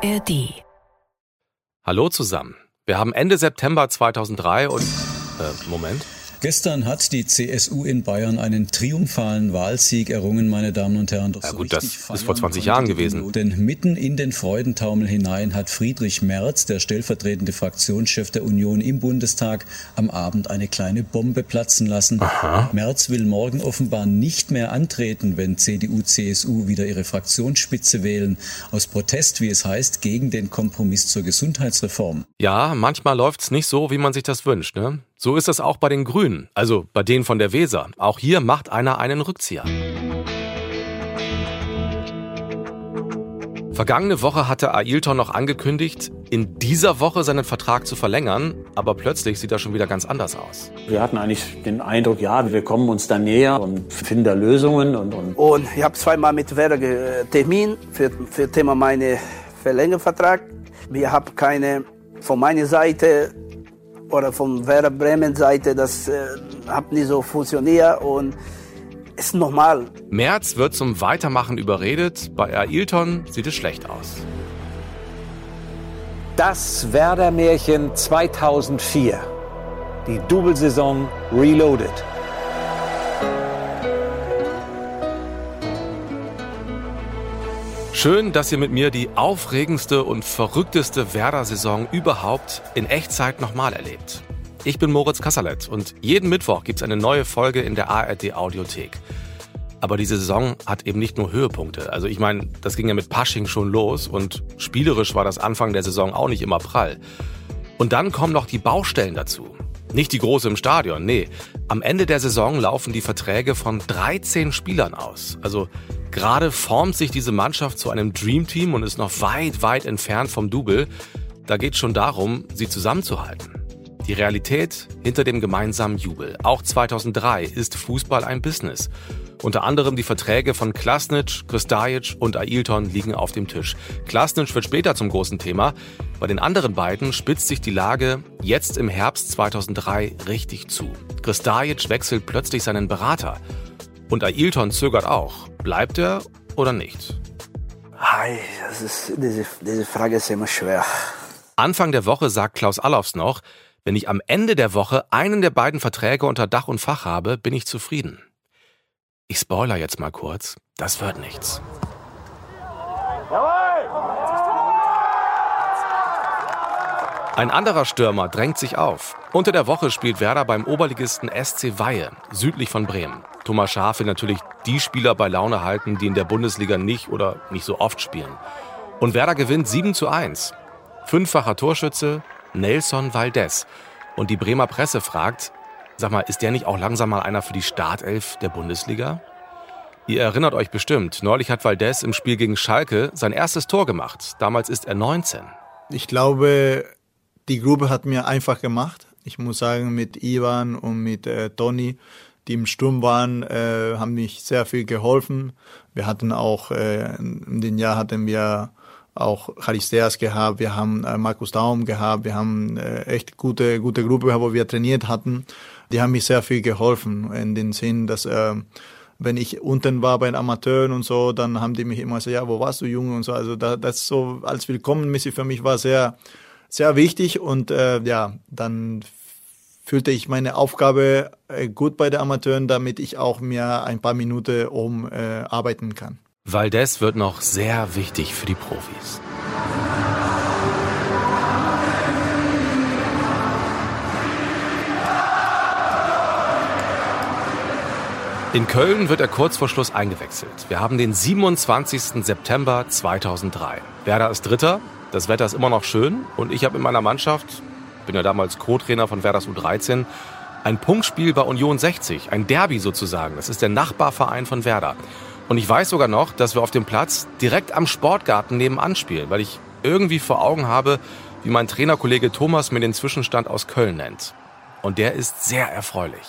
ARD. Hallo zusammen. Wir haben Ende September 2003 und... Äh, Moment. Gestern hat die CSU in Bayern einen triumphalen Wahlsieg errungen, meine Damen und Herren. Doch ja, gut, das ist vor 20 Jahren gewesen. Denn mitten in den Freudentaumel hinein hat Friedrich Merz, der stellvertretende Fraktionschef der Union im Bundestag, am Abend eine kleine Bombe platzen lassen. Aha. Merz will morgen offenbar nicht mehr antreten, wenn CDU, CSU wieder ihre Fraktionsspitze wählen. Aus Protest, wie es heißt, gegen den Kompromiss zur Gesundheitsreform. Ja, manchmal läuft's nicht so, wie man sich das wünscht, ne? So ist es auch bei den Grünen, also bei denen von der Weser. Auch hier macht einer einen Rückzieher. Vergangene Woche hatte Ailton noch angekündigt, in dieser Woche seinen Vertrag zu verlängern, aber plötzlich sieht er schon wieder ganz anders aus. Wir hatten eigentlich den Eindruck, ja, wir kommen uns da näher und finden da Lösungen. Und, und, und ich habe zweimal mit Werder Termin für, für Thema meine Verlängervertrag. Wir haben keine von meiner Seite oder von Werder Bremen Seite, das äh, hat nicht so funktioniert und ist normal. Merz wird zum Weitermachen überredet, bei Ailton sieht es schlecht aus. Das Werder-Märchen 2004. Die Doublesaison Reloaded. Schön, dass ihr mit mir die aufregendste und verrückteste Werder-Saison überhaupt in Echtzeit nochmal erlebt. Ich bin Moritz Kasserlet und jeden Mittwoch gibt es eine neue Folge in der ARD Audiothek. Aber diese Saison hat eben nicht nur Höhepunkte. Also ich meine, das ging ja mit Pasching schon los und spielerisch war das Anfang der Saison auch nicht immer prall. Und dann kommen noch die Baustellen dazu. Nicht die große im Stadion, nee. Am Ende der Saison laufen die Verträge von 13 Spielern aus. Also gerade formt sich diese Mannschaft zu einem Dreamteam und ist noch weit, weit entfernt vom Double. Da geht es schon darum, sie zusammenzuhalten. Die Realität hinter dem gemeinsamen Jubel. Auch 2003 ist Fußball ein Business. Unter anderem die Verträge von Klasnic, Kristajic und Ailton liegen auf dem Tisch. Klasnic wird später zum großen Thema. Bei den anderen beiden spitzt sich die Lage jetzt im Herbst 2003 richtig zu. Kristajic wechselt plötzlich seinen Berater. Und Ailton zögert auch. Bleibt er oder nicht? Hi, das ist, diese, diese Frage ist immer schwer. Anfang der Woche sagt Klaus Allofs noch, wenn ich am Ende der Woche einen der beiden Verträge unter Dach und Fach habe, bin ich zufrieden. Ich spoiler jetzt mal kurz, das wird nichts. Ein anderer Stürmer drängt sich auf. Unter der Woche spielt Werder beim Oberligisten SC Weihe, südlich von Bremen. Thomas Schaaf will natürlich die Spieler bei Laune halten, die in der Bundesliga nicht oder nicht so oft spielen. Und Werder gewinnt 7 zu 1. Fünffacher Torschütze Nelson Valdez. Und die Bremer Presse fragt, Sag mal, ist der nicht auch langsam mal einer für die Startelf der Bundesliga? Ihr erinnert euch bestimmt, neulich hat Valdez im Spiel gegen Schalke sein erstes Tor gemacht. Damals ist er 19. Ich glaube, die Gruppe hat mir einfach gemacht. Ich muss sagen, mit Ivan und mit äh, Toni, die im Sturm waren, äh, haben mich sehr viel geholfen. Wir hatten auch, äh, in dem Jahr hatten wir auch Charisteas gehabt, wir haben äh, Markus Daum gehabt, wir haben äh, echt gute, gute Gruppe, wo wir trainiert hatten die haben mich sehr viel geholfen in den Sinn, dass äh, wenn ich unten war bei den Amateuren und so, dann haben die mich immer so, ja, wo warst du Junge und so. Also da, das so als Willkommenmäßig für mich war sehr, sehr wichtig und äh, ja, dann fühlte ich meine Aufgabe äh, gut bei den Amateuren, damit ich auch mir ein paar Minuten um äh, arbeiten kann. Valdez wird noch sehr wichtig für die Profis. In Köln wird er kurz vor Schluss eingewechselt. Wir haben den 27. September 2003. Werder ist Dritter, das Wetter ist immer noch schön und ich habe in meiner Mannschaft, bin ja damals Co-Trainer von Werders U13, ein Punktspiel bei Union 60, ein Derby sozusagen. Das ist der Nachbarverein von Werder. Und ich weiß sogar noch, dass wir auf dem Platz direkt am Sportgarten nebenan spielen, weil ich irgendwie vor Augen habe, wie mein Trainerkollege Thomas mir den Zwischenstand aus Köln nennt. Und der ist sehr erfreulich.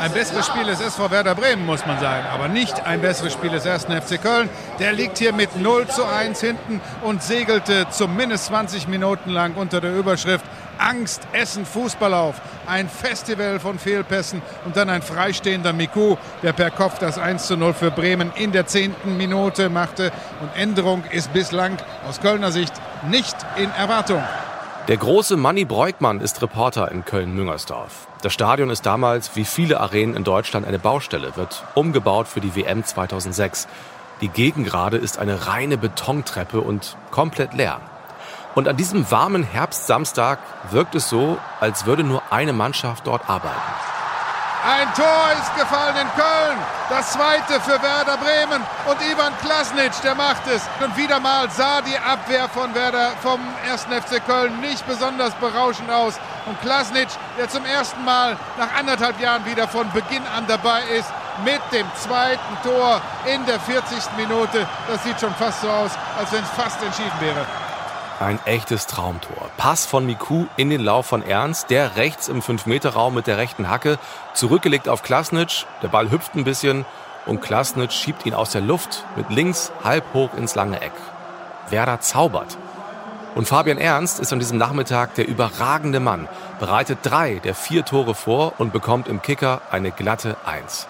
Ein besseres Spiel des SV Werder Bremen, muss man sagen. Aber nicht ein besseres Spiel des 1. FC Köln. Der liegt hier mit 0 zu 1 hinten und segelte zumindest 20 Minuten lang unter der Überschrift Angst essen Fußball auf. Ein Festival von Fehlpässen und dann ein freistehender Miku, der per Kopf das 1 zu 0 für Bremen in der zehnten Minute machte. Und Änderung ist bislang aus Kölner Sicht nicht in Erwartung. Der große Manny Breukmann ist Reporter in Köln-Müngersdorf. Das Stadion ist damals, wie viele Arenen in Deutschland, eine Baustelle, wird umgebaut für die WM 2006. Die Gegengrade ist eine reine Betontreppe und komplett leer. Und an diesem warmen Herbstsamstag wirkt es so, als würde nur eine Mannschaft dort arbeiten. Ein Tor ist gefallen in Köln. Das zweite für Werder Bremen. Und Ivan Klasnic, der macht es. Und wieder mal sah die Abwehr von Werder vom 1. FC Köln nicht besonders berauschend aus. Und Klasnic, der zum ersten Mal nach anderthalb Jahren wieder von Beginn an dabei ist, mit dem zweiten Tor in der 40. Minute. Das sieht schon fast so aus, als wenn es fast entschieden wäre. Ein echtes Traumtor. Pass von Miku in den Lauf von Ernst, der rechts im 5-Meter-Raum mit der rechten Hacke, zurückgelegt auf Klasnic, der Ball hüpft ein bisschen und Klasnic schiebt ihn aus der Luft mit links halb hoch ins lange Eck. Werder zaubert. Und Fabian Ernst ist an diesem Nachmittag der überragende Mann, bereitet drei der vier Tore vor und bekommt im Kicker eine glatte Eins.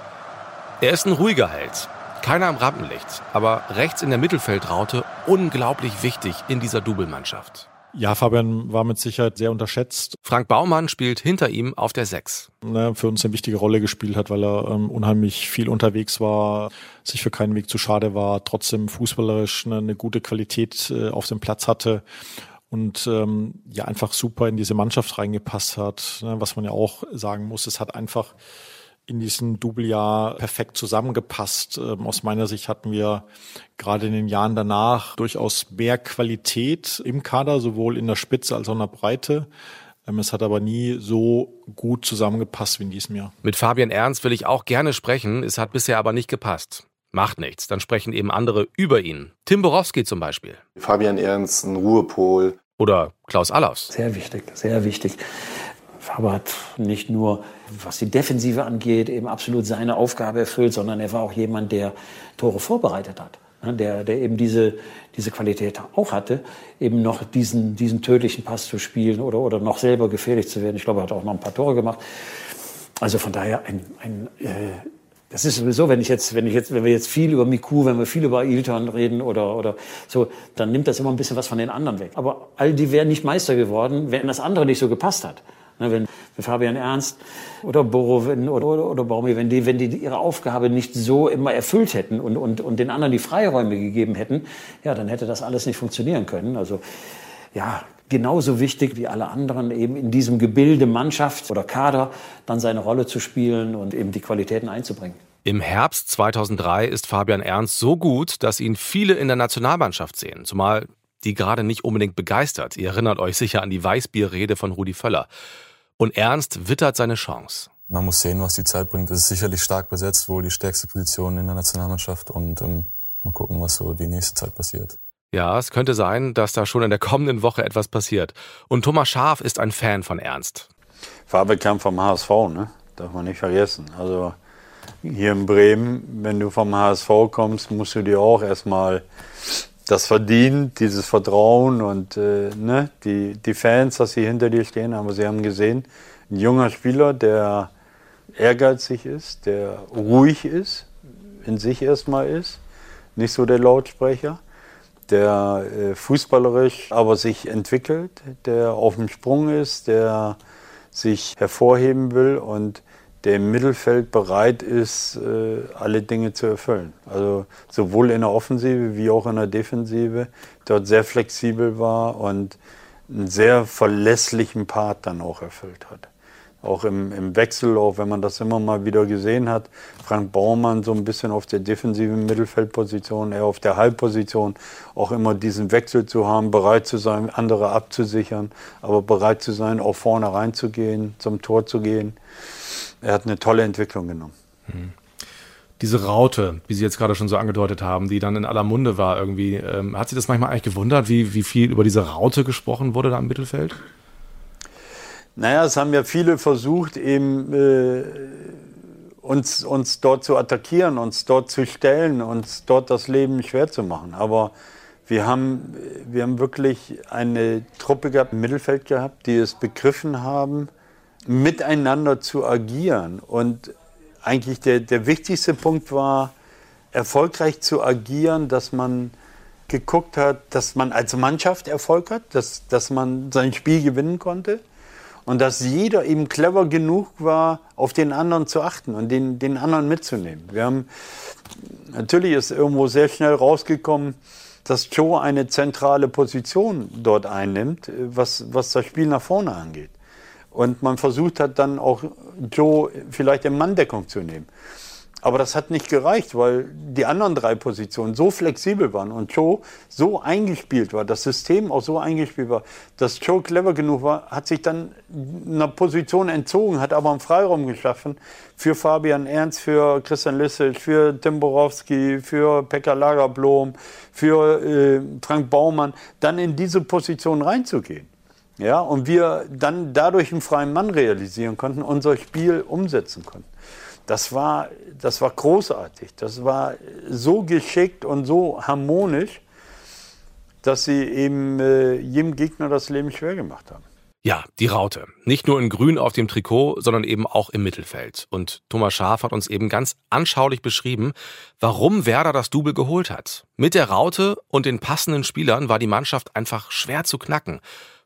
Er ist ein ruhiger Held, keiner im Rampenlicht, aber rechts in der Mittelfeldraute unglaublich wichtig in dieser Doublmannschaft. Ja, Fabian war mit Sicherheit sehr unterschätzt. Frank Baumann spielt hinter ihm auf der Sechs. Ne, für uns eine wichtige Rolle gespielt hat, weil er ähm, unheimlich viel unterwegs war, sich für keinen Weg zu schade war, trotzdem fußballerisch eine, eine gute Qualität äh, auf dem Platz hatte und ähm, ja einfach super in diese Mannschaft reingepasst hat. Ne, was man ja auch sagen muss, es hat einfach in diesem Doublejahr perfekt zusammengepasst. Ähm, aus meiner Sicht hatten wir gerade in den Jahren danach durchaus mehr Qualität im Kader, sowohl in der Spitze als auch in der Breite. Ähm, es hat aber nie so gut zusammengepasst wie in diesem Jahr. Mit Fabian Ernst will ich auch gerne sprechen. Es hat bisher aber nicht gepasst. Macht nichts, dann sprechen eben andere über ihn. Tim Borowski zum Beispiel. Fabian Ernst, ein Ruhepol. Oder Klaus Allers. Sehr wichtig, sehr wichtig. Faber hat nicht nur, was die Defensive angeht, eben absolut seine Aufgabe erfüllt, sondern er war auch jemand, der Tore vorbereitet hat. Ne, der, der eben diese, diese Qualität auch hatte, eben noch diesen, diesen tödlichen Pass zu spielen oder, oder noch selber gefährlich zu werden. Ich glaube, er hat auch noch ein paar Tore gemacht. Also von daher ein, ein äh, das ist sowieso, wenn ich jetzt, wenn ich jetzt, wenn wir jetzt viel über Miku, wenn wir viel über Ilton reden oder, oder so, dann nimmt das immer ein bisschen was von den anderen weg. Aber all die wären nicht Meister geworden, wenn das andere nicht so gepasst hat. Ne, wenn, wenn Fabian Ernst oder Boro wenn, oder, oder, Baumi, wenn die, wenn die ihre Aufgabe nicht so immer erfüllt hätten und, und, und den anderen die Freiräume gegeben hätten, ja, dann hätte das alles nicht funktionieren können. Also, ja, genauso wichtig wie alle anderen eben in diesem Gebilde Mannschaft oder Kader dann seine Rolle zu spielen und eben die Qualitäten einzubringen. Im Herbst 2003 ist Fabian Ernst so gut, dass ihn viele in der Nationalmannschaft sehen, zumal die gerade nicht unbedingt begeistert. Ihr erinnert euch sicher an die Weißbierrede von Rudi Völler. Und Ernst wittert seine Chance. Man muss sehen, was die Zeit bringt. Es ist sicherlich stark besetzt, wohl die stärkste Position in der Nationalmannschaft. Und ähm, mal gucken, was so die nächste Zeit passiert. Ja, es könnte sein, dass da schon in der kommenden Woche etwas passiert. Und Thomas Schaf ist ein Fan von Ernst. Farbe kam vom HSV, ne? Darf man nicht vergessen. Also hier in Bremen, wenn du vom HSV kommst, musst du dir auch erstmal das verdient, dieses Vertrauen und äh, ne, die, die Fans, dass sie hinter dir stehen. Aber sie haben gesehen, ein junger Spieler, der ehrgeizig ist, der ruhig ist, in sich erstmal ist, nicht so der Lautsprecher, der äh, fußballerisch aber sich entwickelt, der auf dem Sprung ist, der sich hervorheben will und der im Mittelfeld bereit ist, äh, alle Dinge zu erfüllen. Also sowohl in der Offensive wie auch in der Defensive dort sehr flexibel war und einen sehr verlässlichen Part dann auch erfüllt hat. Auch im, im Wechsellauf, wenn man das immer mal wieder gesehen hat, Frank Baumann so ein bisschen auf der defensiven Mittelfeldposition, eher auf der Halbposition, auch immer diesen Wechsel zu haben, bereit zu sein, andere abzusichern, aber bereit zu sein, auch vorne reinzugehen, zum Tor zu gehen er hat eine tolle Entwicklung genommen. Mhm. Diese Raute, wie Sie jetzt gerade schon so angedeutet haben, die dann in aller Munde war irgendwie, ähm, hat Sie das manchmal eigentlich gewundert, wie, wie viel über diese Raute gesprochen wurde da im Mittelfeld? Naja, es haben ja viele versucht, eben äh, uns, uns dort zu attackieren, uns dort zu stellen, uns dort das Leben schwer zu machen. Aber Wir haben, wir haben wirklich eine Truppe gehabt, im Mittelfeld gehabt, die es begriffen haben, miteinander zu agieren. Und eigentlich der, der wichtigste Punkt war, erfolgreich zu agieren, dass man geguckt hat, dass man als Mannschaft Erfolg hat, dass, dass man sein Spiel gewinnen konnte und dass jeder eben clever genug war, auf den anderen zu achten und den, den anderen mitzunehmen. Wir haben, natürlich ist irgendwo sehr schnell rausgekommen, dass Joe eine zentrale Position dort einnimmt, was, was das Spiel nach vorne angeht. Und man versucht hat dann auch Joe vielleicht in Manndeckung zu nehmen. Aber das hat nicht gereicht, weil die anderen drei Positionen so flexibel waren und Joe so eingespielt war, das System auch so eingespielt war, dass Joe clever genug war, hat sich dann einer Position entzogen, hat aber einen Freiraum geschaffen für Fabian Ernst, für Christian Lissig, für Tim Borowski, für Pekka Lagerblom, für äh, Frank Baumann, dann in diese Position reinzugehen. Ja, und wir dann dadurch einen freien Mann realisieren konnten, unser Spiel umsetzen konnten. Das war, das war großartig. Das war so geschickt und so harmonisch, dass sie eben äh, jedem Gegner das Leben schwer gemacht haben. Ja, die Raute. Nicht nur in Grün auf dem Trikot, sondern eben auch im Mittelfeld. Und Thomas Schaaf hat uns eben ganz anschaulich beschrieben, warum Werder das Double geholt hat. Mit der Raute und den passenden Spielern war die Mannschaft einfach schwer zu knacken.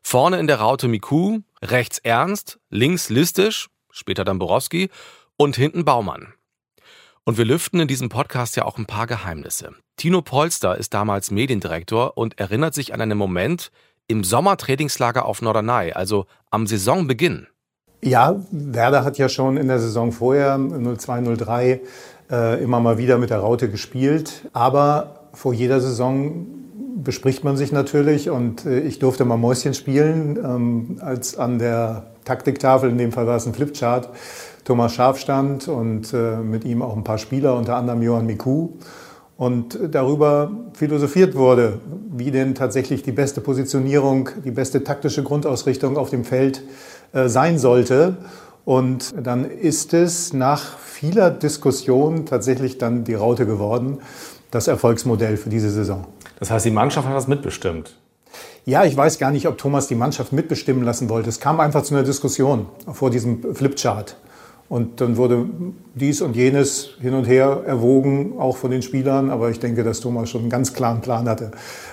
Vorne in der Raute Miku, rechts Ernst, links Listisch, später dann Borowski und hinten Baumann. Und wir lüften in diesem Podcast ja auch ein paar Geheimnisse. Tino Polster ist damals Mediendirektor und erinnert sich an einen Moment im Sommertrainingslager auf Norderney, also am Saisonbeginn. Ja, Werder hat ja schon in der Saison vorher 0203 äh, immer mal wieder mit der Raute gespielt, aber vor jeder Saison bespricht man sich natürlich und äh, ich durfte mal Mäuschen spielen, ähm, als an der Taktiktafel, in dem Fall war es ein Flipchart, Thomas Schaf stand und äh, mit ihm auch ein paar Spieler, unter anderem Johann Miku. Und darüber philosophiert wurde, wie denn tatsächlich die beste Positionierung, die beste taktische Grundausrichtung auf dem Feld äh, sein sollte. Und dann ist es nach vieler Diskussion tatsächlich dann die Raute geworden, das Erfolgsmodell für diese Saison. Das heißt, die Mannschaft hat das mitbestimmt? Ja, ich weiß gar nicht, ob Thomas die Mannschaft mitbestimmen lassen wollte. Es kam einfach zu einer Diskussion vor diesem Flipchart. Und dann wurde dies und jenes hin und her erwogen, auch von den Spielern. Aber ich denke, dass Thomas schon einen ganz klaren Plan hatte,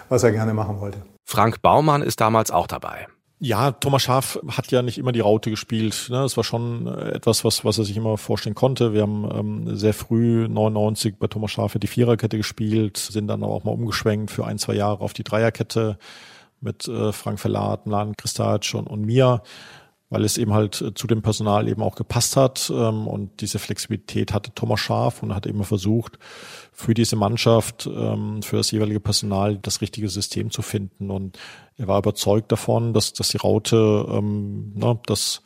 was er gerne machen wollte. Frank Baumann ist damals auch dabei. Ja, Thomas Schaaf hat ja nicht immer die Raute gespielt. Ne? Das war schon etwas, was, was er sich immer vorstellen konnte. Wir haben ähm, sehr früh, 99, bei Thomas Schaaf die Viererkette gespielt, sind dann aber auch mal umgeschwenkt für ein, zwei Jahre auf die Dreierkette mit äh, Frank Verlat, Mladen Kristac und, und mir weil es eben halt äh, zu dem Personal eben auch gepasst hat. Ähm, und diese Flexibilität hatte Thomas Schaf und hat immer versucht, für diese Mannschaft, ähm, für das jeweilige Personal das richtige System zu finden. Und er war überzeugt davon, dass, dass die Raute ähm, ne, das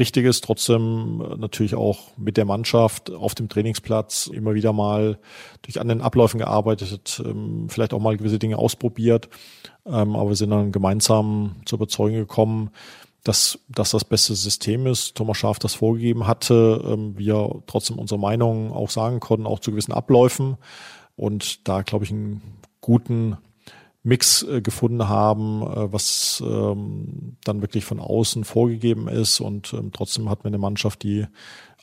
Richtige ist, trotzdem äh, natürlich auch mit der Mannschaft auf dem Trainingsplatz immer wieder mal durch an den Abläufen gearbeitet, ähm, vielleicht auch mal gewisse Dinge ausprobiert. Ähm, aber wir sind dann gemeinsam zur Überzeugung gekommen, dass, dass das beste System ist. Thomas Schaaf das vorgegeben hatte, ähm, wir trotzdem unsere Meinung auch sagen konnten, auch zu gewissen Abläufen und da, glaube ich, einen guten Mix äh, gefunden haben, äh, was ähm, dann wirklich von außen vorgegeben ist und ähm, trotzdem hatten wir eine Mannschaft, die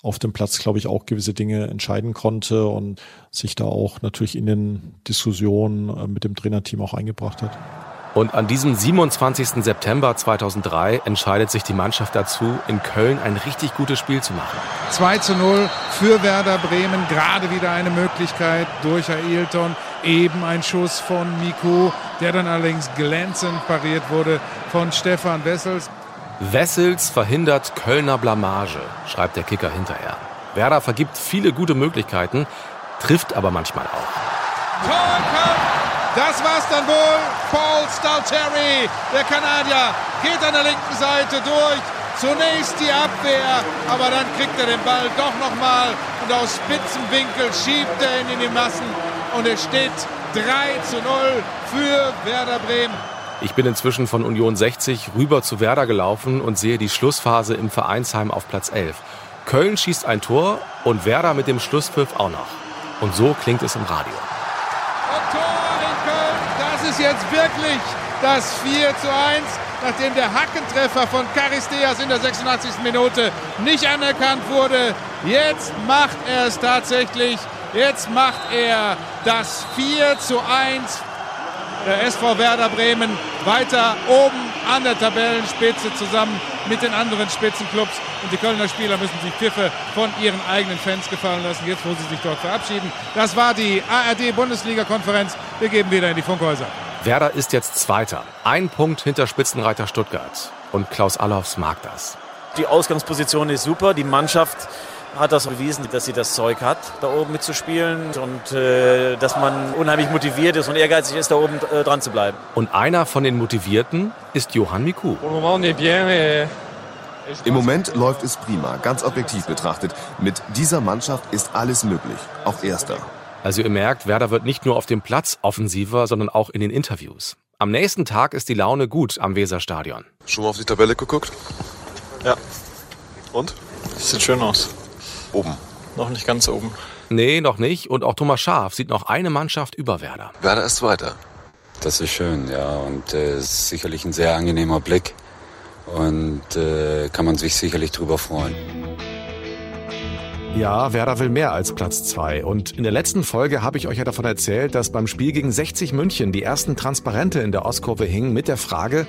auf dem Platz, glaube ich, auch gewisse Dinge entscheiden konnte und sich da auch natürlich in den Diskussionen äh, mit dem Trainerteam auch eingebracht hat. Und an diesem 27. September 2003 entscheidet sich die Mannschaft dazu, in Köln ein richtig gutes Spiel zu machen. 2 zu 0 für Werder Bremen. Gerade wieder eine Möglichkeit durch Ailton. Eben ein Schuss von Miku, der dann allerdings glänzend pariert wurde von Stefan Wessels. Wessels verhindert Kölner Blamage, schreibt der Kicker hinterher. Werder vergibt viele gute Möglichkeiten, trifft aber manchmal auch. Tor Köln! Das war's dann wohl. Paul Stalteri, der Kanadier, geht an der linken Seite durch. Zunächst die Abwehr, aber dann kriegt er den Ball doch nochmal und aus Spitzenwinkel schiebt er ihn in die Massen und es steht 3 zu 0 für Werder Bremen. Ich bin inzwischen von Union 60 rüber zu Werder gelaufen und sehe die Schlussphase im Vereinsheim auf Platz 11. Köln schießt ein Tor und Werder mit dem Schlusspfiff auch noch. Und so klingt es im Radio. Es jetzt wirklich das 4 zu 1, nachdem der Hackentreffer von Caristeas in der 86. Minute nicht anerkannt wurde. Jetzt macht er es tatsächlich. Jetzt macht er das 4 zu 1. Der SV Werder Bremen weiter oben an der Tabellenspitze zusammen mit den anderen Spitzenclubs. Und die Kölner Spieler müssen sich Pfiffe von ihren eigenen Fans gefallen lassen, jetzt wo sie sich dort verabschieden. Das war die ARD-Bundesliga-Konferenz. Wir geben wieder in die Funkhäuser. Werder ist jetzt Zweiter. Ein Punkt hinter Spitzenreiter Stuttgart. Und Klaus Allofs mag das. Die Ausgangsposition ist super. Die Mannschaft hat das bewiesen, dass sie das Zeug hat, da oben mitzuspielen und äh, dass man unheimlich motiviert ist und ehrgeizig ist, da oben äh, dran zu bleiben. Und einer von den Motivierten ist Johann Miku. Im Moment läuft es prima, ganz objektiv betrachtet. Mit dieser Mannschaft ist alles möglich, auch Erster. Also ihr merkt, Werder wird nicht nur auf dem Platz offensiver, sondern auch in den Interviews. Am nächsten Tag ist die Laune gut am Weserstadion. Schon mal auf die Tabelle geguckt? Ja. Und? Sieht schön aus. Oben. Noch nicht ganz oben. Nee, noch nicht. Und auch Thomas Schaaf sieht noch eine Mannschaft über Werder. Werder ist weiter. Das ist schön, ja. Und äh, ist sicherlich ein sehr angenehmer Blick. Und äh, kann man sich sicherlich drüber freuen. Ja, Werder will mehr als Platz zwei. Und in der letzten Folge habe ich euch ja davon erzählt, dass beim Spiel gegen 60 München die ersten Transparente in der Ostkurve hingen mit der Frage,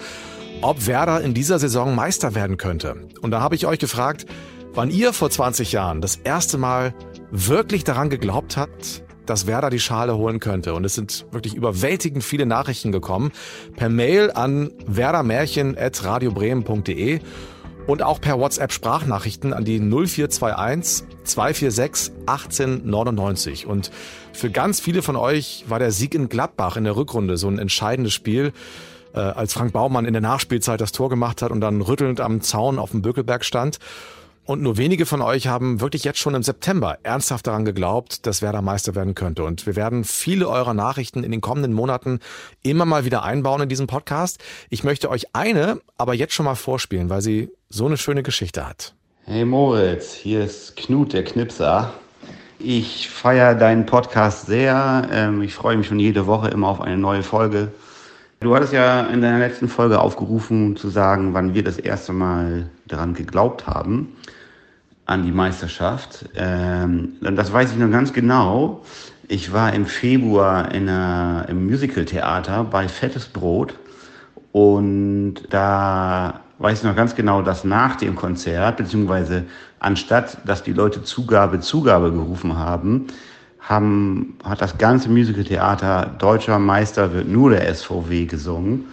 ob Werder in dieser Saison Meister werden könnte. Und da habe ich euch gefragt, wann ihr vor 20 Jahren das erste Mal wirklich daran geglaubt habt, dass Werder die Schale holen könnte. Und es sind wirklich überwältigend viele Nachrichten gekommen. Per Mail an werdermärchen.radiobremen.de und auch per WhatsApp Sprachnachrichten an die 0421 246 1899. Und für ganz viele von euch war der Sieg in Gladbach in der Rückrunde so ein entscheidendes Spiel, äh, als Frank Baumann in der Nachspielzeit das Tor gemacht hat und dann rüttelnd am Zaun auf dem Bökelberg stand. Und nur wenige von euch haben wirklich jetzt schon im September ernsthaft daran geglaubt, dass Werder Meister werden könnte. Und wir werden viele eurer Nachrichten in den kommenden Monaten immer mal wieder einbauen in diesem Podcast. Ich möchte euch eine aber jetzt schon mal vorspielen, weil sie so eine schöne Geschichte hat. Hey Moritz, hier ist Knut, der Knipser. Ich feiere deinen Podcast sehr. Ähm, ich freue mich schon jede Woche immer auf eine neue Folge. Du hattest ja in deiner letzten Folge aufgerufen zu sagen, wann wir das erste Mal daran geglaubt haben an die Meisterschaft. Ähm, das weiß ich noch ganz genau. Ich war im Februar in einer, im Musical-Theater bei Fettes Brot und da weiß ich noch ganz genau, dass nach dem Konzert, beziehungsweise anstatt, dass die Leute Zugabe, Zugabe gerufen haben, haben, hat das ganze Musical-Theater Deutscher Meister wird nur der SVW gesungen.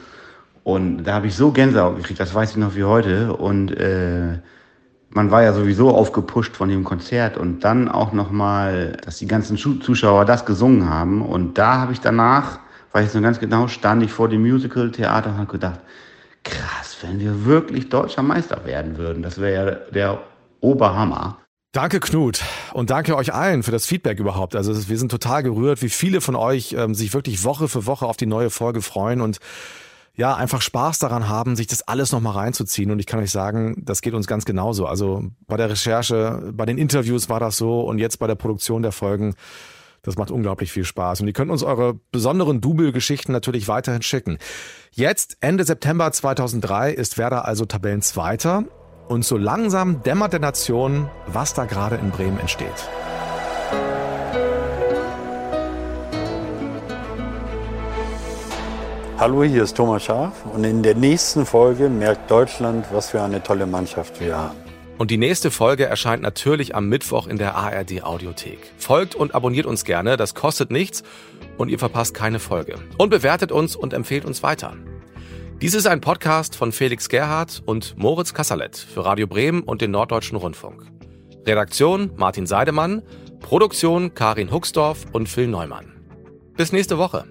Und da habe ich so Gänsehaut gekriegt, das weiß ich noch wie heute. Und äh, man war ja sowieso aufgepusht von dem Konzert und dann auch nochmal, dass die ganzen Zuschauer das gesungen haben. Und da habe ich danach, weiß ich noch ganz genau, stand ich vor dem Musical-Theater und habe gedacht, krass, wenn wir wirklich deutscher Meister werden würden, das wäre ja der Oberhammer. Danke, Knut. Und danke euch allen für das Feedback überhaupt. Also wir sind total gerührt, wie viele von euch ähm, sich wirklich Woche für Woche auf die neue Folge freuen und ja, einfach Spaß daran haben, sich das alles nochmal reinzuziehen. Und ich kann euch sagen, das geht uns ganz genauso. Also bei der Recherche, bei den Interviews war das so und jetzt bei der Produktion der Folgen. Das macht unglaublich viel Spaß. Und ihr könnt uns eure besonderen Double-Geschichten natürlich weiterhin schicken. Jetzt, Ende September 2003, ist Werder also Tabellenzweiter. Und so langsam dämmert der Nation, was da gerade in Bremen entsteht. Hallo, hier ist Thomas Schaaf und in der nächsten Folge merkt Deutschland, was für eine tolle Mannschaft wir haben. Und die nächste Folge erscheint natürlich am Mittwoch in der ARD Audiothek. Folgt und abonniert uns gerne, das kostet nichts und ihr verpasst keine Folge. Und bewertet uns und empfehlt uns weiter. Dies ist ein Podcast von Felix Gerhardt und Moritz Kasserlet für Radio Bremen und den Norddeutschen Rundfunk. Redaktion Martin Seidemann, Produktion Karin Huxdorf und Phil Neumann. Bis nächste Woche.